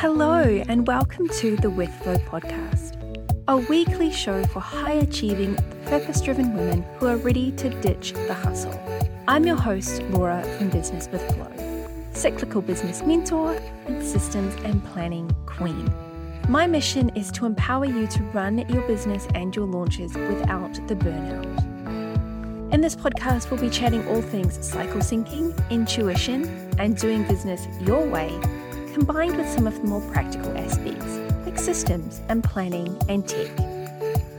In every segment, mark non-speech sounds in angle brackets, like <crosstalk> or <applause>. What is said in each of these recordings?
Hello, and welcome to the With Flow podcast, a weekly show for high achieving, purpose driven women who are ready to ditch the hustle. I'm your host, Laura from Business with Flow, cyclical business mentor and systems and planning queen. My mission is to empower you to run your business and your launches without the burnout. In this podcast, we'll be chatting all things cycle syncing, intuition, and doing business your way combined with some of the more practical aspects like systems and planning and tech.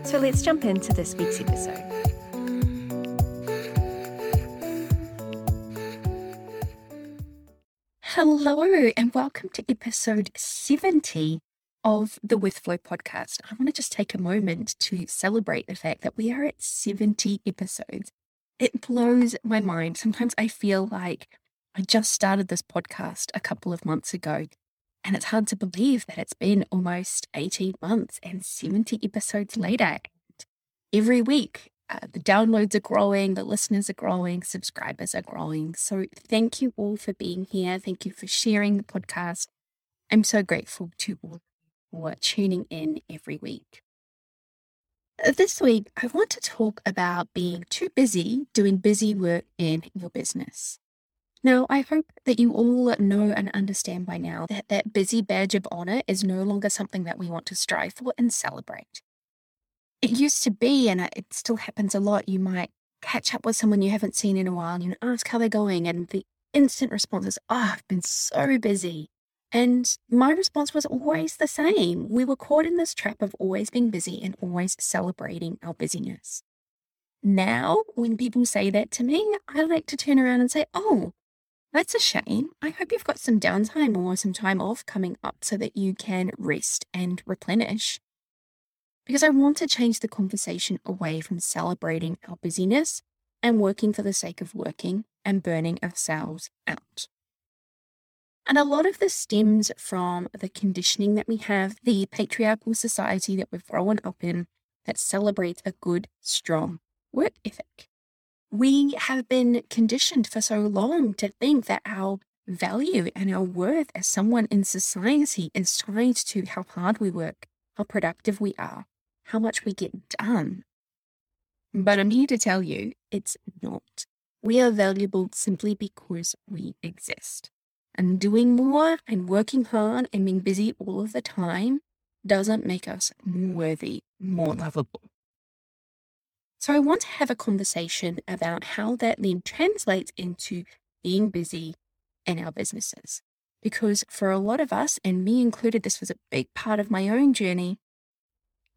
So let's jump into this week's episode. Hello, and welcome to episode 70 of the With Flow podcast. I want to just take a moment to celebrate the fact that we are at 70 episodes. It blows my mind. Sometimes I feel like I just started this podcast a couple of months ago, and it's hard to believe that it's been almost 18 months and 70 episodes later. Every week, uh, the downloads are growing, the listeners are growing, subscribers are growing. So, thank you all for being here. Thank you for sharing the podcast. I'm so grateful to all for tuning in every week. Uh, this week, I want to talk about being too busy doing busy work in your business. Now, I hope that you all know and understand by now that that busy badge of honor is no longer something that we want to strive for and celebrate. It used to be, and it still happens a lot, you might catch up with someone you haven't seen in a while and you ask how they're going, and the instant response is, Oh, I've been so busy. And my response was always the same. We were caught in this trap of always being busy and always celebrating our busyness. Now, when people say that to me, I like to turn around and say, Oh, that's a shame. I hope you've got some downtime or some time off coming up so that you can rest and replenish. Because I want to change the conversation away from celebrating our busyness and working for the sake of working and burning ourselves out. And a lot of this stems from the conditioning that we have, the patriarchal society that we've grown up in that celebrates a good, strong work ethic we have been conditioned for so long to think that our value and our worth as someone in society is tied to how hard we work, how productive we are, how much we get done. But I'm here to tell you it's not. We are valuable simply because we exist. And doing more and working hard and being busy all of the time doesn't make us more worthy, more lovable. So I want to have a conversation about how that then translates into being busy in our businesses. Because for a lot of us, and me included, this was a big part of my own journey.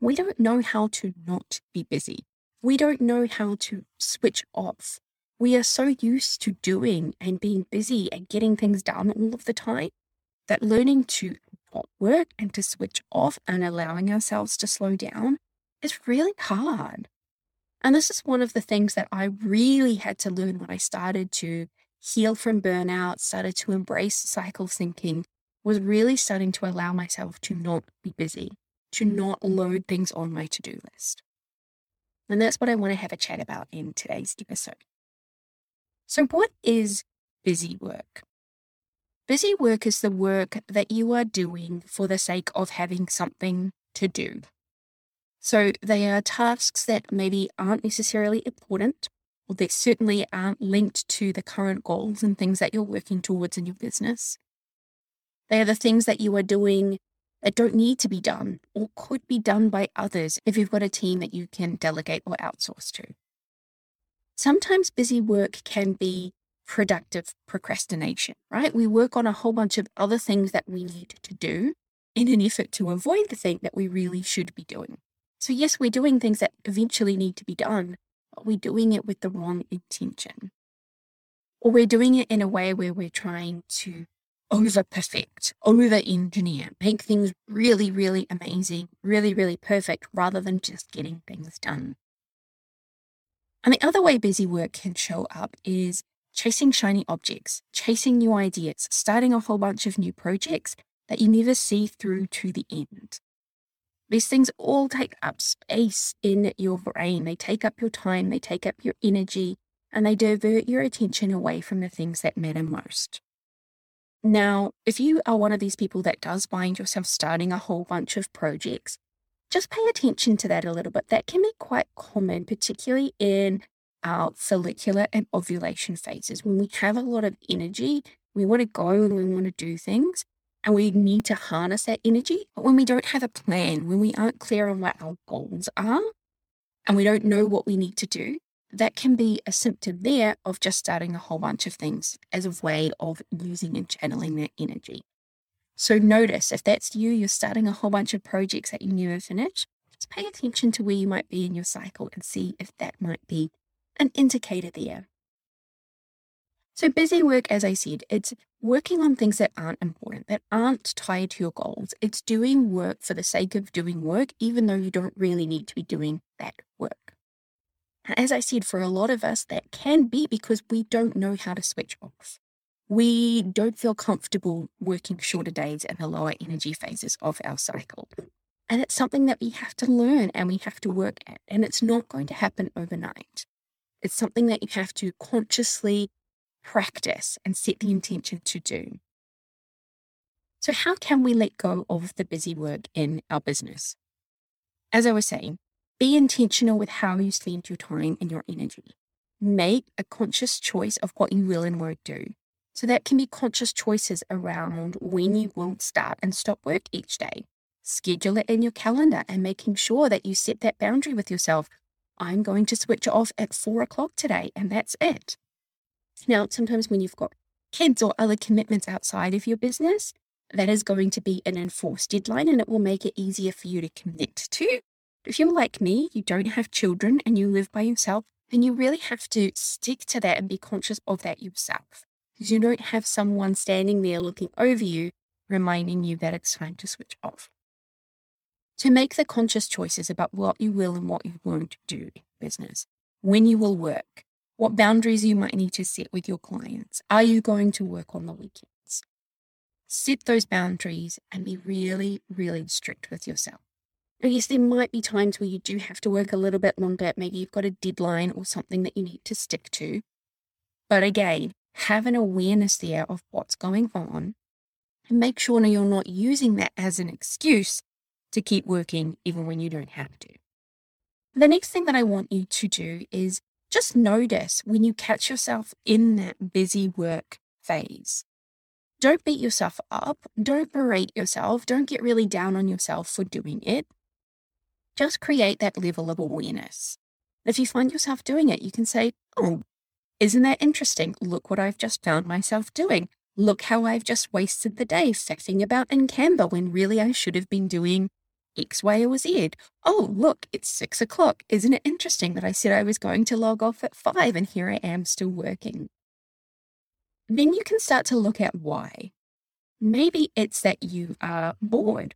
We don't know how to not be busy. We don't know how to switch off. We are so used to doing and being busy and getting things done all of the time that learning to not work and to switch off and allowing ourselves to slow down is really hard. And this is one of the things that I really had to learn when I started to heal from burnout, started to embrace cycle syncing, was really starting to allow myself to not be busy, to not load things on my to do list. And that's what I want to have a chat about in today's episode. So, what is busy work? Busy work is the work that you are doing for the sake of having something to do. So they are tasks that maybe aren't necessarily important, or they certainly aren't linked to the current goals and things that you're working towards in your business. They are the things that you are doing that don't need to be done or could be done by others if you've got a team that you can delegate or outsource to. Sometimes busy work can be productive procrastination, right? We work on a whole bunch of other things that we need to do in an effort to avoid the thing that we really should be doing. So, yes, we're doing things that eventually need to be done, but we're doing it with the wrong intention. Or we're doing it in a way where we're trying to over perfect, over engineer, make things really, really amazing, really, really perfect, rather than just getting things done. And the other way busy work can show up is chasing shiny objects, chasing new ideas, starting a whole bunch of new projects that you never see through to the end. These things all take up space in your brain. They take up your time, they take up your energy, and they divert your attention away from the things that matter most. Now, if you are one of these people that does find yourself starting a whole bunch of projects, just pay attention to that a little bit. That can be quite common, particularly in our follicular and ovulation phases. When we have a lot of energy, we want to go and we want to do things and we need to harness that energy. But when we don't have a plan, when we aren't clear on what our goals are, and we don't know what we need to do, that can be a symptom there of just starting a whole bunch of things as a way of using and channeling that energy. So notice if that's you, you're starting a whole bunch of projects that you never finish, just pay attention to where you might be in your cycle and see if that might be an indicator there. So, busy work, as I said, it's working on things that aren't important, that aren't tied to your goals. It's doing work for the sake of doing work, even though you don't really need to be doing that work. As I said, for a lot of us, that can be because we don't know how to switch off. We don't feel comfortable working shorter days in the lower energy phases of our cycle. And it's something that we have to learn and we have to work at. And it's not going to happen overnight. It's something that you have to consciously practice and set the mm. intention to do. So, how can we let go of the busy work in our business? As I was saying, be intentional with how you spend your time and your energy. Make a conscious choice of what you will and won't do. So, that can be conscious choices around when you will start and stop work each day. Schedule it in your calendar and making sure that you set that boundary with yourself I'm going to switch off at four o'clock today, and that's it. Now, sometimes when you've got kids or other commitments outside of your business, that is going to be an enforced deadline and it will make it easier for you to commit to. If you're like me, you don't have children and you live by yourself, then you really have to stick to that and be conscious of that yourself. Because you don't have someone standing there looking over you, reminding you that it's time to switch off to make the conscious choices about what you will and what you won't do in business, when you will work, what boundaries you might need to set with your clients. Are you going to work on the weekends? Set those boundaries and be really, really strict with yourself. Guess there might be times where you do have to work a little bit longer. Maybe you've got a deadline or something that you need to stick to. But again, have an awareness there of what's going on and make sure you're not using that as an excuse to keep working even when you don't have to. The next thing that I want you to do is just notice when you catch yourself in that busy work phase. Don't beat yourself up. Don't berate yourself. Don't get really down on yourself for doing it. Just create that level of awareness. If you find yourself doing it, you can say, Oh, isn't that interesting? Look what I've just found myself doing. Look how I've just wasted the day faffing about in Canva when really I should have been doing X, Y, or Z. Oh, look, it's six o'clock. Isn't it interesting that I said I was going to log off at five and here I am still working? Then you can start to look at why. Maybe it's that you are bored.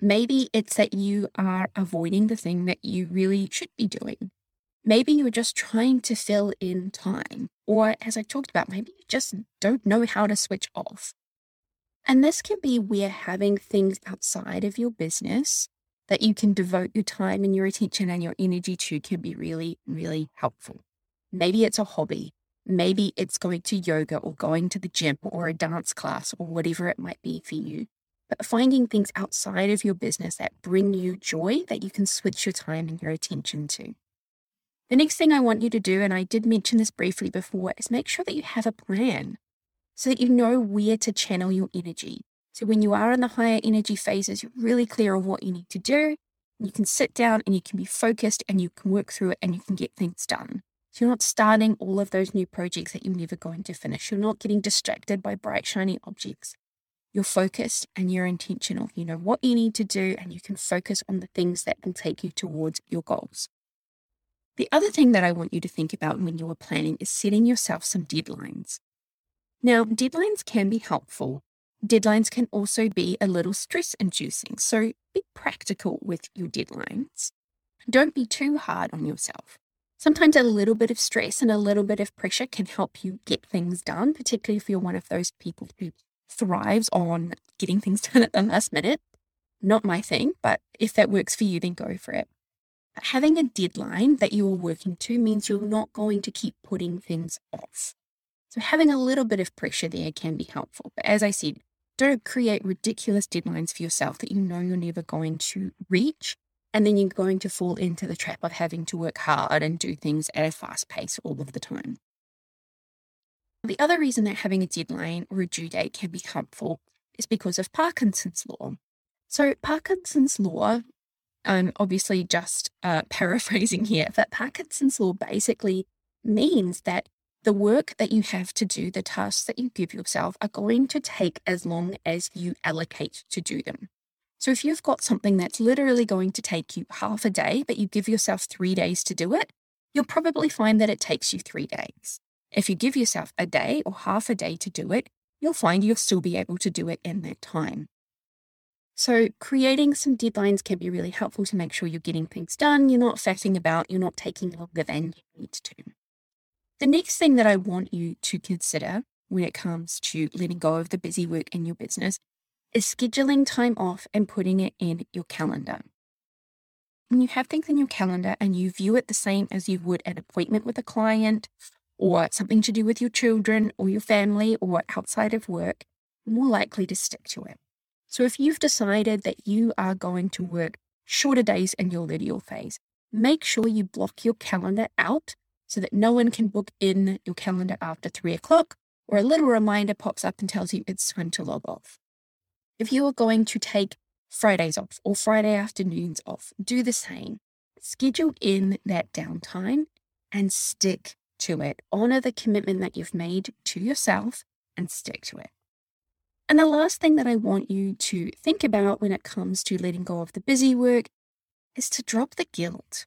Maybe it's that you are avoiding the thing that you really should be doing. Maybe you're just trying to fill in time. Or, as I talked about, maybe you just don't know how to switch off. And this can be where having things outside of your business that you can devote your time and your attention and your energy to can be really, really helpful. Maybe it's a hobby. Maybe it's going to yoga or going to the gym or a dance class or whatever it might be for you. But finding things outside of your business that bring you joy that you can switch your time and your attention to. The next thing I want you to do, and I did mention this briefly before, is make sure that you have a plan so that you know where to channel your energy. So when you are in the higher energy phases, you're really clear on what you need to do. You can sit down and you can be focused and you can work through it and you can get things done. So you're not starting all of those new projects that you're never going to finish. You're not getting distracted by bright, shiny objects. You're focused and you're intentional. You know what you need to do and you can focus on the things that will take you towards your goals. The other thing that I want you to think about when you are planning is setting yourself some deadlines. Now, deadlines can be helpful. Deadlines can also be a little stress inducing. So be practical with your deadlines. Don't be too hard on yourself. Sometimes a little bit of stress and a little bit of pressure can help you get things done, particularly if you're one of those people who thrives on getting things <laughs> done at the last minute. Not my thing, but if that works for you, then go for it. But having a deadline that you are working to means you're not going to keep putting things off. So having a little bit of pressure there can be helpful. But as I said, don't create ridiculous deadlines for yourself that you know you're never going to reach. And then you're going to fall into the trap of having to work hard and do things at a fast pace all of the time. The other reason that having a deadline or a due date can be helpful is because of Parkinson's law. So, Parkinson's law, I'm obviously just uh, <laughs> paraphrasing here, but Parkinson's law basically means that the work that you have to do, the tasks that you give yourself, are going to take as long as you allocate to do them. So if you've got something that's literally going to take you half a day, but you give yourself three days to do it, you'll probably find that it takes you three days. If you give yourself a day or half a day to do it, you'll find you'll still be able to do it in that time. So, creating some deadlines can be really helpful to make sure you're getting things done, you're not faffing about, you're not taking longer than you need to. The next thing that I want you to consider when it comes to letting go of the busy work in your business is scheduling time off and putting it in your calendar. When you have things in your calendar and you view it the same as you would an appointment with a client or something to do with your children or your family or outside of work, more likely to stick to it. So if you've decided that you are going to work shorter days in your luteal phase, make sure you block your calendar out so that no one can book in your calendar after three o'clock, or a little reminder pops up and tells you it's time to log off. If you are going to take Fridays off or Friday afternoons off, do the same. Schedule in that downtime and stick to it. Honor the commitment that you've made to yourself and stick to it. And the last thing that I want you to think about when it comes to letting go of the busy work is to drop the guilt.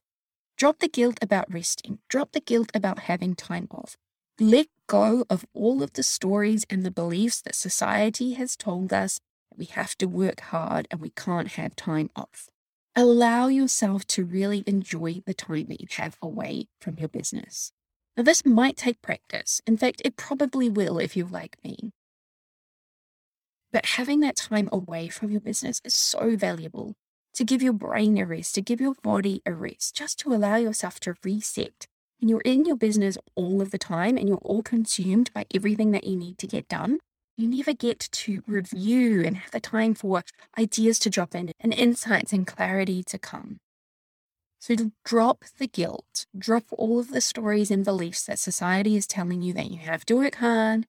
Drop the guilt about resting. Drop the guilt about having time off. Let go of all of the stories and the beliefs that society has told us that we have to work hard and we can't have time off. Allow yourself to really enjoy the time that you have away from your business. Now, this might take practice. In fact, it probably will if you're like me. But having that time away from your business is so valuable to give your brain a rest, to give your body a rest, just to allow yourself to reset. And you're in your business all of the time and you're all consumed by everything that you need to get done. You never get to review and have the time for ideas to drop in and insights and clarity to come. So drop the guilt, drop all of the stories and beliefs that society is telling you that you have to work hard,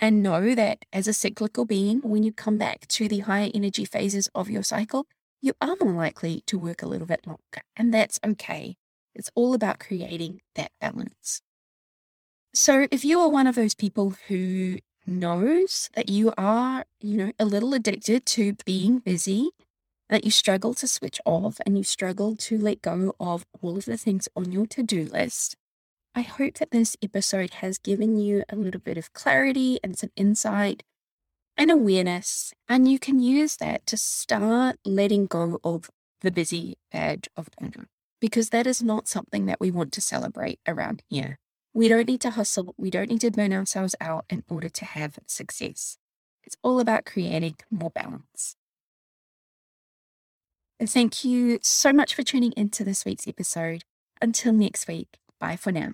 and know that as a cyclical being, when you come back to the higher energy phases of your cycle, you are more likely to work a little bit longer, and that's okay. It's all about creating that balance. So, if you are one of those people who knows that you are, you know, a little addicted to being busy, that you struggle to switch off and you struggle to let go of all of the things on your to do list, I hope that this episode has given you a little bit of clarity and some insight and awareness. And you can use that to start letting go of the busy badge of honor because that is not something that we want to celebrate around here. We don't need to hustle. We don't need to burn ourselves out in order to have success. It's all about creating more balance. And thank you so much for tuning into this week's episode. Until next week, bye for now.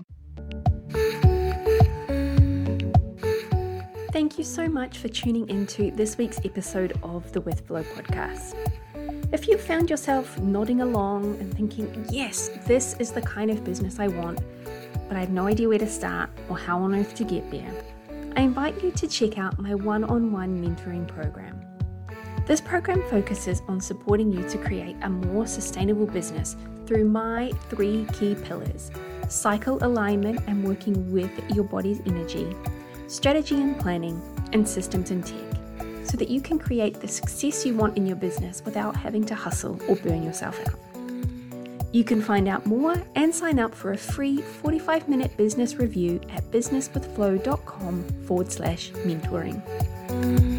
Thank you so much for tuning into this week's episode of the With Flow podcast. If you found yourself nodding along and thinking, yes, this is the kind of business I want, but I have no idea where to start or how on earth to get there, I invite you to check out my one on one mentoring program. This program focuses on supporting you to create a more sustainable business through my three key pillars cycle alignment and working with your body's energy strategy and planning, and systems and tech, so that you can create the success you want in your business without having to hustle or burn yourself out. You can find out more and sign up for a free 45 minute business review at businesswithflow.com forward slash mentoring.